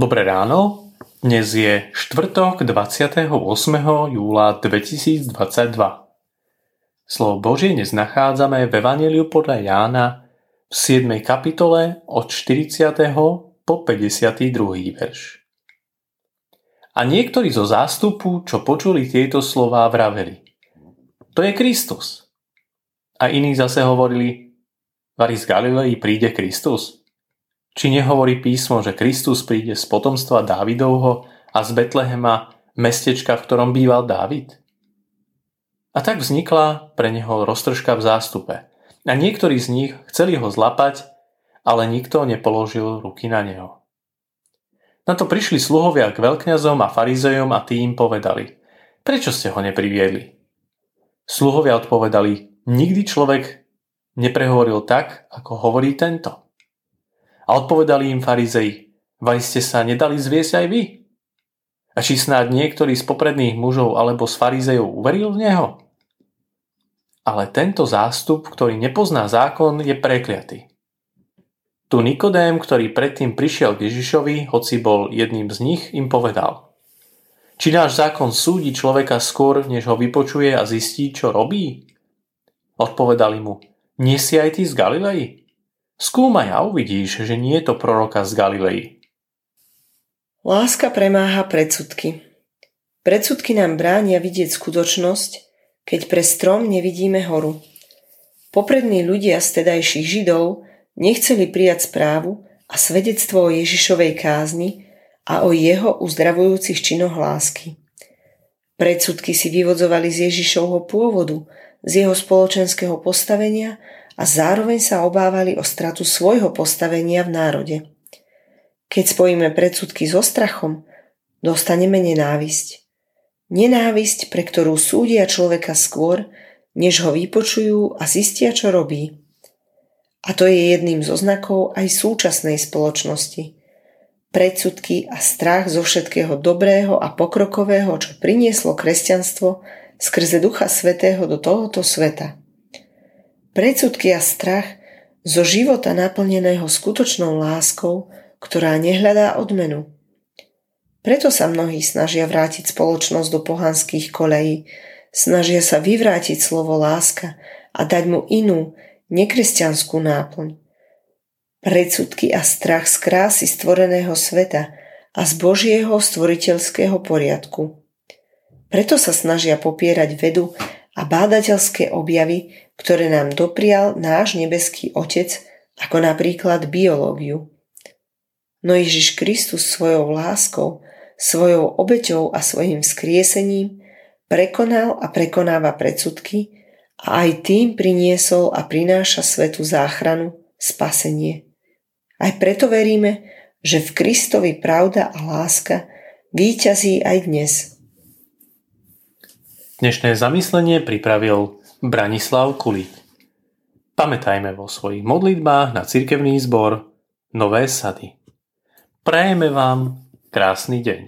Dobré ráno, dnes je štvrtok 28. júla 2022. Slovo Božie dnes nachádzame v Evangeliu podľa Jána v 7. kapitole od 40. po 52. verš. A niektorí zo zástupu, čo počuli tieto slová, vraveli. To je Kristus. A iní zase hovorili, Vari z Galilei príde Kristus? Či nehovorí písmo, že Kristus príde z potomstva Dávidovho a z Betlehema, mestečka, v ktorom býval Dávid? A tak vznikla pre neho roztržka v zástupe. A niektorí z nich chceli ho zlapať, ale nikto nepoložil ruky na neho. Na to prišli sluhovia k veľkňazom a farizejom a tým povedali, prečo ste ho nepriviedli? Sluhovia odpovedali, nikdy človek neprehovoril tak, ako hovorí tento. A odpovedali im farizei, vaj ste sa nedali zviesť aj vy? A či snáď niektorý z popredných mužov alebo z farizejov uveril v neho? Ale tento zástup, ktorý nepozná zákon, je prekliatý. Tu Nikodém, ktorý predtým prišiel k Ježišovi, hoci bol jedným z nich, im povedal. Či náš zákon súdi človeka skôr, než ho vypočuje a zistí, čo robí? Odpovedali mu, nie si aj ty z Galilei? Skúmaj a uvidíš, že nie je to proroka z Galilei. Láska premáha predsudky. Predsudky nám bránia vidieť skutočnosť, keď pre strom nevidíme horu. Poprední ľudia z tedajších Židov nechceli prijať správu a svedectvo o Ježišovej kázni a o jeho uzdravujúcich činoch lásky. Predsudky si vyvodzovali z Ježišovho pôvodu, z jeho spoločenského postavenia a zároveň sa obávali o stratu svojho postavenia v národe. Keď spojíme predsudky so strachom, dostaneme nenávisť. Nenávisť, pre ktorú súdia človeka skôr, než ho vypočujú a zistia, čo robí. A to je jedným zo znakov aj súčasnej spoločnosti. Predsudky a strach zo všetkého dobrého a pokrokového, čo prinieslo kresťanstvo skrze Ducha Svetého do tohoto sveta. Predsudky a strach zo života naplneného skutočnou láskou, ktorá nehľadá odmenu. Preto sa mnohí snažia vrátiť spoločnosť do pohanských kolejí, snažia sa vyvrátiť slovo láska a dať mu inú, nekresťanskú náplň. Predsudky a strach z krásy stvoreného sveta a z Božieho stvoriteľského poriadku. Preto sa snažia popierať vedu a bádateľské objavy, ktoré nám doprial náš nebeský Otec, ako napríklad biológiu. No Ježiš Kristus svojou láskou, svojou obeťou a svojim skriesením prekonal a prekonáva predsudky a aj tým priniesol a prináša svetu záchranu, spasenie. Aj preto veríme, že v Kristovi pravda a láska výťazí aj dnes – Dnešné zamyslenie pripravil Branislav Kulík. Pamätajme vo svojich modlitbách na cirkevný zbor Nové sady. Prajeme vám krásny deň.